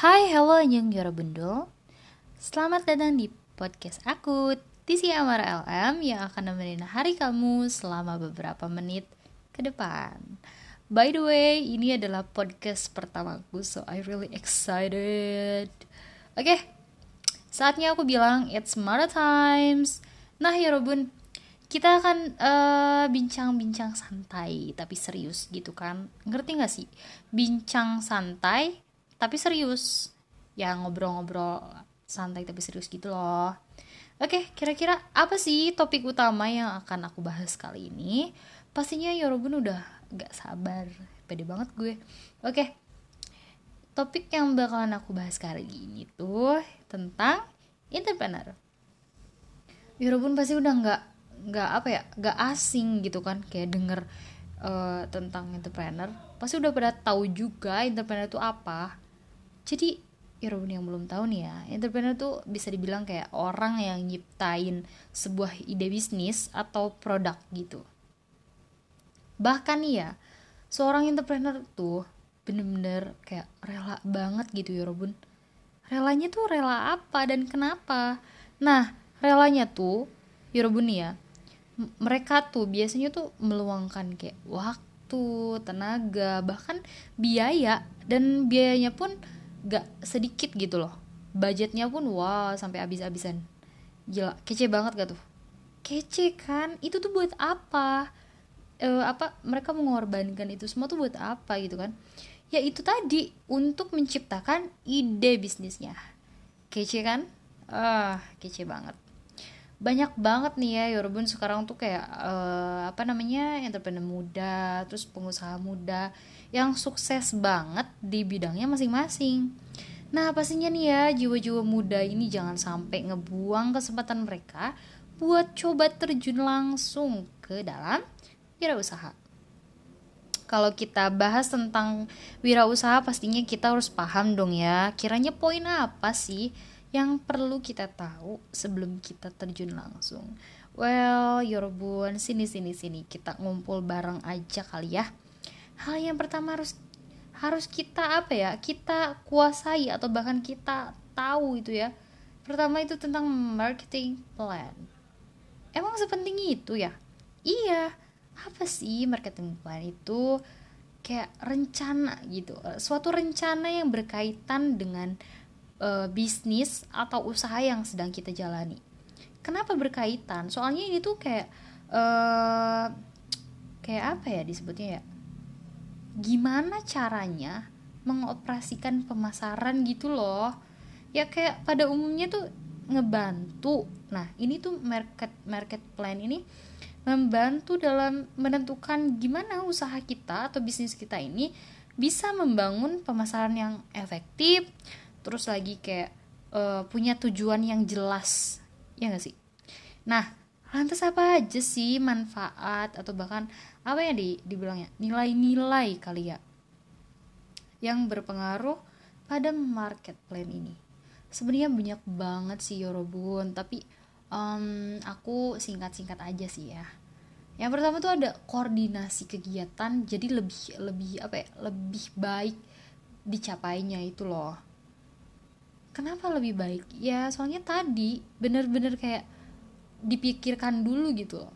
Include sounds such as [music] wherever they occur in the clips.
Hai, hello, Nyung Yoro Bundul. Selamat datang di podcast aku, Tisi Amara LM Yang akan nemenin hari kamu selama beberapa menit ke depan. By the way, ini adalah podcast pertamaku So I really excited. Oke, okay, saatnya aku bilang It's Mara Times. Nah, Yorobun, kita akan eh, bincang-bincang uh, santai tapi serius gitu kan? Ngerti gak sih? Bincang santai tapi serius. Ya ngobrol-ngobrol santai tapi serius gitu loh. Oke kira-kira apa sih topik utama yang akan aku bahas kali ini? Pastinya Yorobun udah gak sabar. Pede banget gue. Oke topik yang bakalan aku bahas kali ini tuh tentang entrepreneur. Yorobun pasti udah nggak nggak apa ya nggak asing gitu kan kayak denger uh, tentang entrepreneur. Pasti udah pada tahu juga entrepreneur itu apa jadi ya yang belum tahu nih ya entrepreneur tuh bisa dibilang kayak orang yang nyiptain sebuah ide bisnis atau produk gitu. Bahkan nih ya seorang entrepreneur tuh bener-bener kayak rela banget gitu ya Robun relanya tuh rela apa dan kenapa? Nah relanya tuh ya Robun ya mereka tuh biasanya tuh meluangkan kayak waktu tenaga bahkan biaya dan biayanya pun gak sedikit gitu loh. Budgetnya pun wow sampai habis-habisan. Gila kece banget gak tuh? Kece kan? Itu tuh buat apa? E, apa mereka mengorbankan itu semua tuh buat apa gitu kan? Ya itu tadi untuk menciptakan ide bisnisnya. Kece kan? Ah kece banget banyak banget nih ya Yorubun sekarang tuh kayak uh, apa namanya entrepreneur muda terus pengusaha muda yang sukses banget di bidangnya masing-masing. Nah pastinya nih ya jiwa-jiwa muda ini jangan sampai ngebuang kesempatan mereka buat coba terjun langsung ke dalam wirausaha. Kalau kita bahas tentang wirausaha pastinya kita harus paham dong ya kiranya poin apa sih yang perlu kita tahu sebelum kita terjun langsung. Well, Yorobun, sini sini sini kita ngumpul bareng aja kali ya. Hal yang pertama harus harus kita apa ya? Kita kuasai atau bahkan kita tahu itu ya. Pertama itu tentang marketing plan. Emang sepenting itu ya? Iya. Apa sih marketing plan itu? Kayak rencana gitu. Suatu rencana yang berkaitan dengan uh, bisnis atau usaha yang sedang kita jalani. Kenapa berkaitan? Soalnya ini tuh kayak uh, kayak apa ya disebutnya ya? Gimana caranya mengoperasikan pemasaran gitu loh? Ya kayak pada umumnya tuh ngebantu. Nah, ini tuh market market plan ini membantu dalam menentukan gimana usaha kita atau bisnis kita ini bisa membangun pemasaran yang efektif, terus lagi kayak uh, punya tujuan yang jelas. Ya gak sih? Nah lantas apa aja sih manfaat atau bahkan apa ya di dibilangnya? Nilai-nilai kali ya yang berpengaruh pada market plan ini. Sebenarnya banyak banget sih Yorobun tapi um, aku singkat-singkat aja sih ya. Yang pertama tuh ada koordinasi kegiatan. Jadi lebih lebih apa ya? Lebih baik dicapainya itu loh kenapa lebih baik? Ya soalnya tadi bener-bener kayak dipikirkan dulu gitu loh.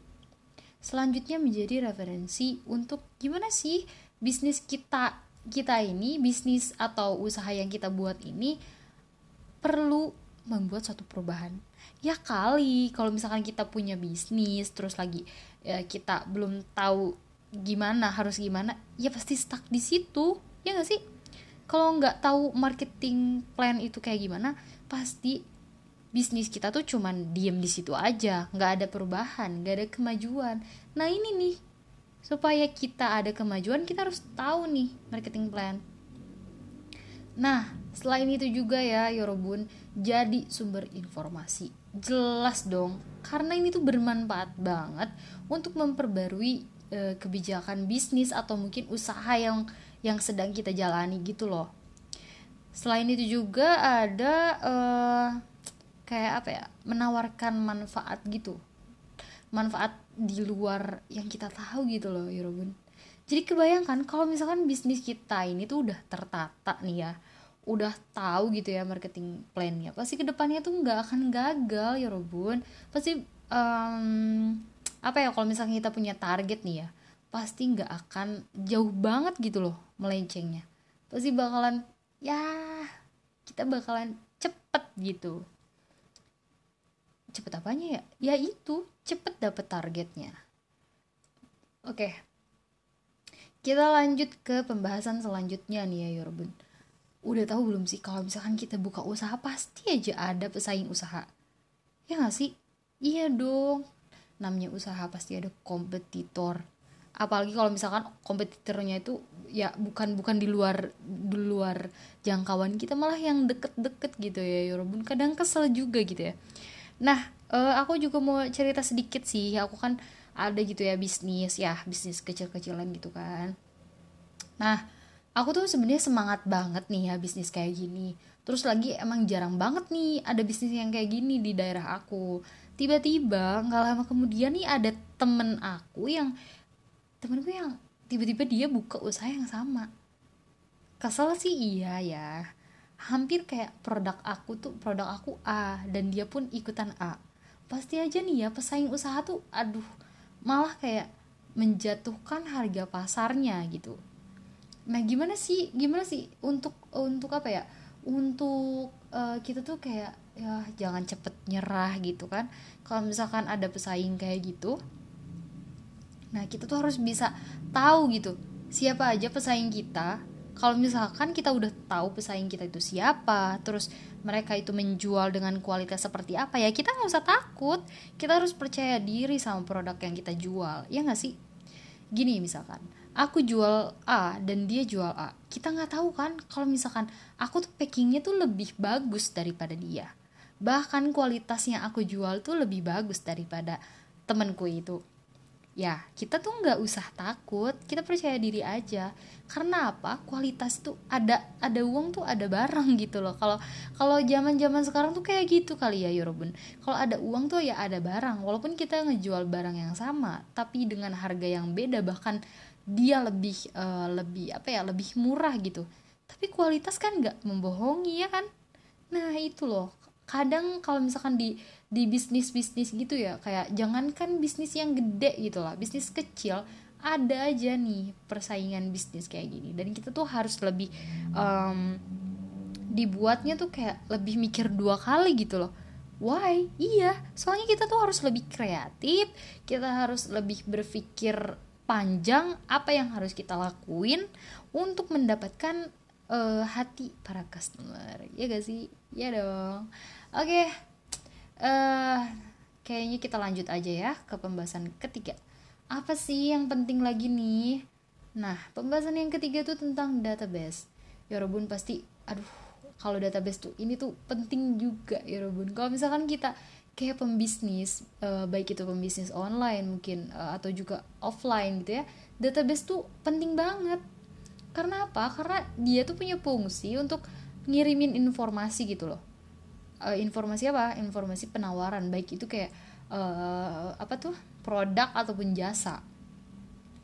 Selanjutnya menjadi referensi untuk gimana sih bisnis kita kita ini bisnis atau usaha yang kita buat ini perlu membuat suatu perubahan. Ya kali kalau misalkan kita punya bisnis terus lagi ya, kita belum tahu gimana harus gimana ya pasti stuck di situ. Ya gak sih kalau nggak tahu marketing plan itu kayak gimana pasti bisnis kita tuh cuman diem di situ aja nggak ada perubahan nggak ada kemajuan. Nah ini nih supaya kita ada kemajuan kita harus tahu nih marketing plan. Nah selain itu juga ya Yorobun jadi sumber informasi. Jelas dong karena ini tuh bermanfaat banget untuk memperbarui e, kebijakan bisnis atau mungkin usaha yang yang sedang kita jalani gitu loh. Selain itu juga ada uh, kayak apa ya menawarkan manfaat gitu. Manfaat di luar yang kita tahu gitu loh Yorobun. Jadi kebayangkan kalau misalkan bisnis kita ini tuh udah tertata nih ya udah tahu gitu ya marketing plannya pasti ke depannya tuh nggak akan gagal ya Robun pasti um, apa ya kalau misalnya kita punya target nih ya pasti nggak akan jauh banget gitu loh melencengnya. Pasti bakalan ya kita bakalan cepet gitu. Cepet apanya ya? Ya itu cepet dapet targetnya. Oke. Kita lanjut ke pembahasan selanjutnya nih ya Yorbun udah tahu belum sih kalau misalkan kita buka usaha pasti aja ada pesaing usaha. Ya gak sih? Iya dong. Namanya usaha pasti ada kompetitor apalagi kalau misalkan kompetitornya itu ya bukan bukan di luar di luar jangkauan kita malah yang deket-deket gitu ya Yorobun kadang kesel juga gitu ya. Nah uh, aku juga mau cerita sedikit sih. Aku kan ada gitu ya bisnis ya bisnis kecil-kecilan gitu kan. Nah aku tuh sebenarnya semangat banget nih ya bisnis kayak gini. Terus lagi emang jarang banget nih ada bisnis yang kayak gini di daerah aku. Tiba-tiba nggak lama kemudian nih ada temen aku yang temen gue yang tiba-tiba dia buka usaha yang sama. Kesel sih iya ya. Hampir kayak produk aku tuh produk aku A dan dia pun ikutan A. Pasti aja nih ya pesaing usaha tuh aduh malah kayak menjatuhkan harga pasarnya gitu. Nah gimana sih gimana sih untuk untuk apa ya? Untuk uh, kita tuh kayak ya jangan cepet nyerah gitu kan. Kalau misalkan ada pesaing kayak gitu Nah, kita tuh harus bisa tahu gitu siapa aja pesaing kita. Kalau misalkan kita udah tahu pesaing kita itu siapa, terus mereka itu menjual dengan kualitas seperti apa ya, kita nggak usah takut. Kita harus percaya diri sama produk yang kita jual, ya nggak sih? Gini misalkan, aku jual A dan dia jual A, kita nggak tahu kan kalau misalkan aku tuh packingnya tuh lebih bagus daripada dia. Bahkan kualitas yang aku jual tuh lebih bagus daripada temenku itu ya kita tuh nggak usah takut. Kita percaya diri aja. Karena apa? Kualitas tuh ada ada uang tuh ada barang [laughs] gitu loh. Kalau kalau zaman zaman sekarang tuh kayak gitu kali ya Yorobun kalau ada uang tuh ya ada barang. Walaupun kita ngejual barang yang sama tapi dengan harga yang beda bahkan dia lebih uh, lebih apa ya lebih murah gitu. Tapi kualitas kan nggak membohongi ya kan? Nah itu loh. Kadang kalau misalkan di di bisnis bisnis gitu ya kayak jangankan bisnis yang gede gitu lah bisnis kecil ada aja nih persaingan bisnis kayak gini. Dan kita tuh harus lebih um, dibuatnya tuh kayak lebih mikir dua kali gitu loh. Why? Iya soalnya kita tuh harus lebih kreatif kita harus lebih berpikir panjang apa yang harus kita lakuin untuk mendapatkan uh, hati para customer. Ya gak sih? Ya dong. Oke okay uh, kayaknya kita lanjut aja ya ke pembahasan ketiga. Apa sih yang penting lagi nih? Nah pembahasan yang ketiga tuh tentang database. Ya Robun pasti aduh kalau database tuh ini tuh penting juga ya Robun. Kalau misalkan kita kayak pembisnis uh, baik itu pembisnis online mungkin uh, atau juga offline gitu ya database tuh penting banget. Karena apa? Karena dia tuh punya fungsi untuk ngirimin informasi gitu loh uh, informasi apa? Informasi penawaran baik itu kayak uh, apa tuh? Produk ataupun jasa.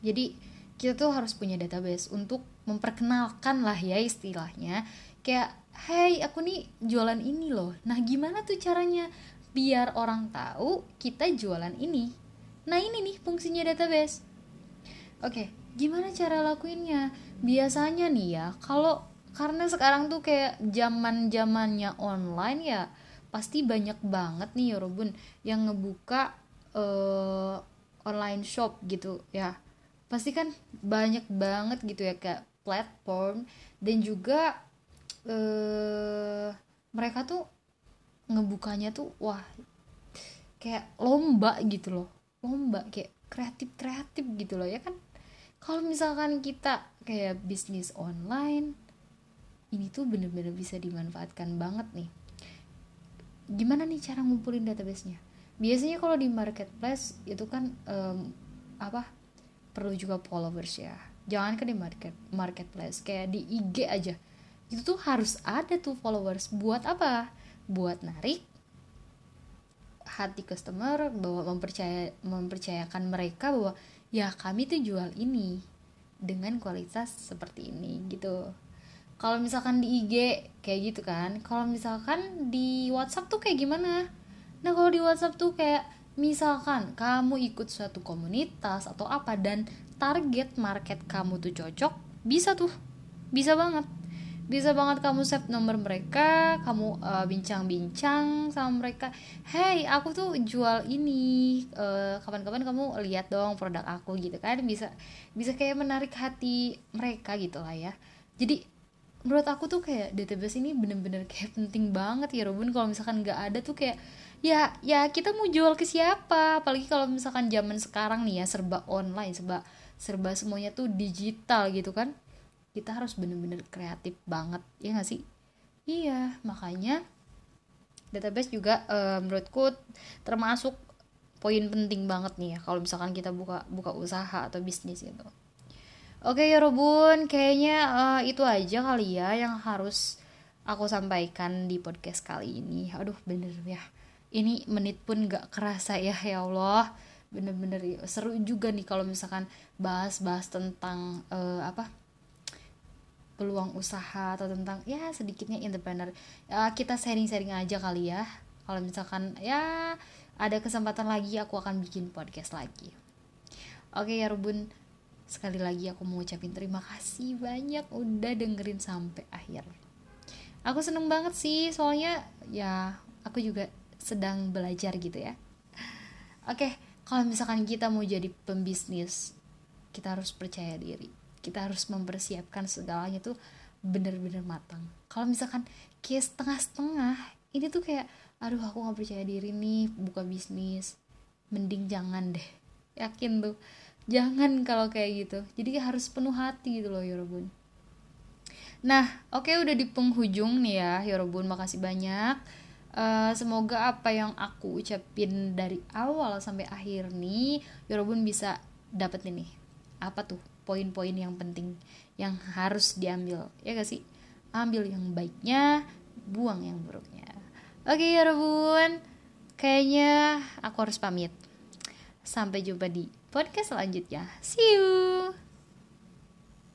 Jadi kita tuh harus punya database untuk memperkenalkan lah ya istilahnya. Kayak hey aku nih jualan ini loh. Nah gimana tuh caranya biar orang tahu kita jualan ini? Nah ini nih fungsinya database. Oke gimana cara lakuinnya? Biasanya nih ya kalau karena sekarang tuh kayak zaman zamannya online ya pasti banyak banget nih Yorobun yang ngebuka uh, online shop gitu ya. Pasti kan banyak banget gitu ya kayak platform dan juga uh, mereka tuh ngebukanya tuh wah kayak lomba gitu loh. Lomba kayak kreatif kreatif gitu loh ya kan? Kalau misalkan kita kayak bisnis online ini tuh bener-bener bisa dimanfaatkan banget nih. Gimana nih cara ngumpulin databasenya? Biasanya kalau di marketplace itu kan um, apa perlu juga followers ya. Jangan kan di market marketplace kayak di IG aja. Itu tuh harus ada tuh followers. Buat apa? Buat narik hati customer bahwa mempercaya mempercayakan mereka bahwa ya kami tuh jual ini dengan kualitas seperti ini gitu kalau misalkan di IG kayak gitu kan. Kalau misalkan di WhatsApp tuh kayak gimana? Nah kalau di WhatsApp tuh kayak misalkan kamu ikut suatu komunitas atau apa dan target market kamu tuh cocok bisa tuh. Bisa banget. Bisa banget kamu save nomor mereka kamu uh, bincang-bincang sama mereka. Hey aku tuh jual ini uh, kapan-kapan kamu lihat dong produk aku gitu kan. Bisa bisa kayak menarik hati mereka gitu lah ya. Jadi menurut aku tuh kayak database ini bener-bener kayak [laughs] penting banget ya Robun kalau misalkan nggak ada tuh kayak ya ya kita mau jual ke siapa? Apalagi kalau misalkan zaman sekarang nih ya serba online serba serba semuanya tuh digital gitu kan kita harus bener-bener kreatif banget ya gak sih? Iya makanya database juga uh, menurutku termasuk poin penting banget nih ya kalau misalkan kita buka buka usaha atau bisnis itu oke ya Robun kayaknya uh, itu aja kali ya yang harus aku sampaikan di podcast kali ini. Aduh bener ya. Ini menit pun gak kerasa ya ya Allah. Bener-bener seru juga nih kalau misalkan bahas-bahas tentang uh, apa peluang usaha atau tentang ya sedikitnya independen ya, kita sharing-sharing aja kali ya. Kalau misalkan ya ada kesempatan lagi aku akan bikin podcast lagi. Oke ya Rubun sekali lagi aku mau ucapin terima kasih banyak udah dengerin sampai akhir. Aku seneng banget sih soalnya ya aku juga sedang belajar gitu ya. Oke kalau misalkan kita mau jadi pembisnis kita harus percaya diri. Kita harus mempersiapkan segalanya tuh bener-bener matang. Kalau misalkan kayak setengah-setengah ini tuh kayak aduh aku nggak percaya diri nih buka bisnis. Mending jangan deh. Yakin tuh jangan kalau kayak gitu. Jadi harus penuh hati gitu loh Yorobun nah oke okay, udah di penghujung nih ya Yorobun makasih banyak. Uh, semoga apa yang aku ucapin dari awal sampai akhir nih Yorobun bisa dapet ini. Apa tuh poin-poin yang penting yang harus diambil ya gak sih? Ambil yang baiknya buang yang buruknya. Oke ya Robun kayaknya aku harus pamit. Sampai jumpa di podcast selanjutnya. See you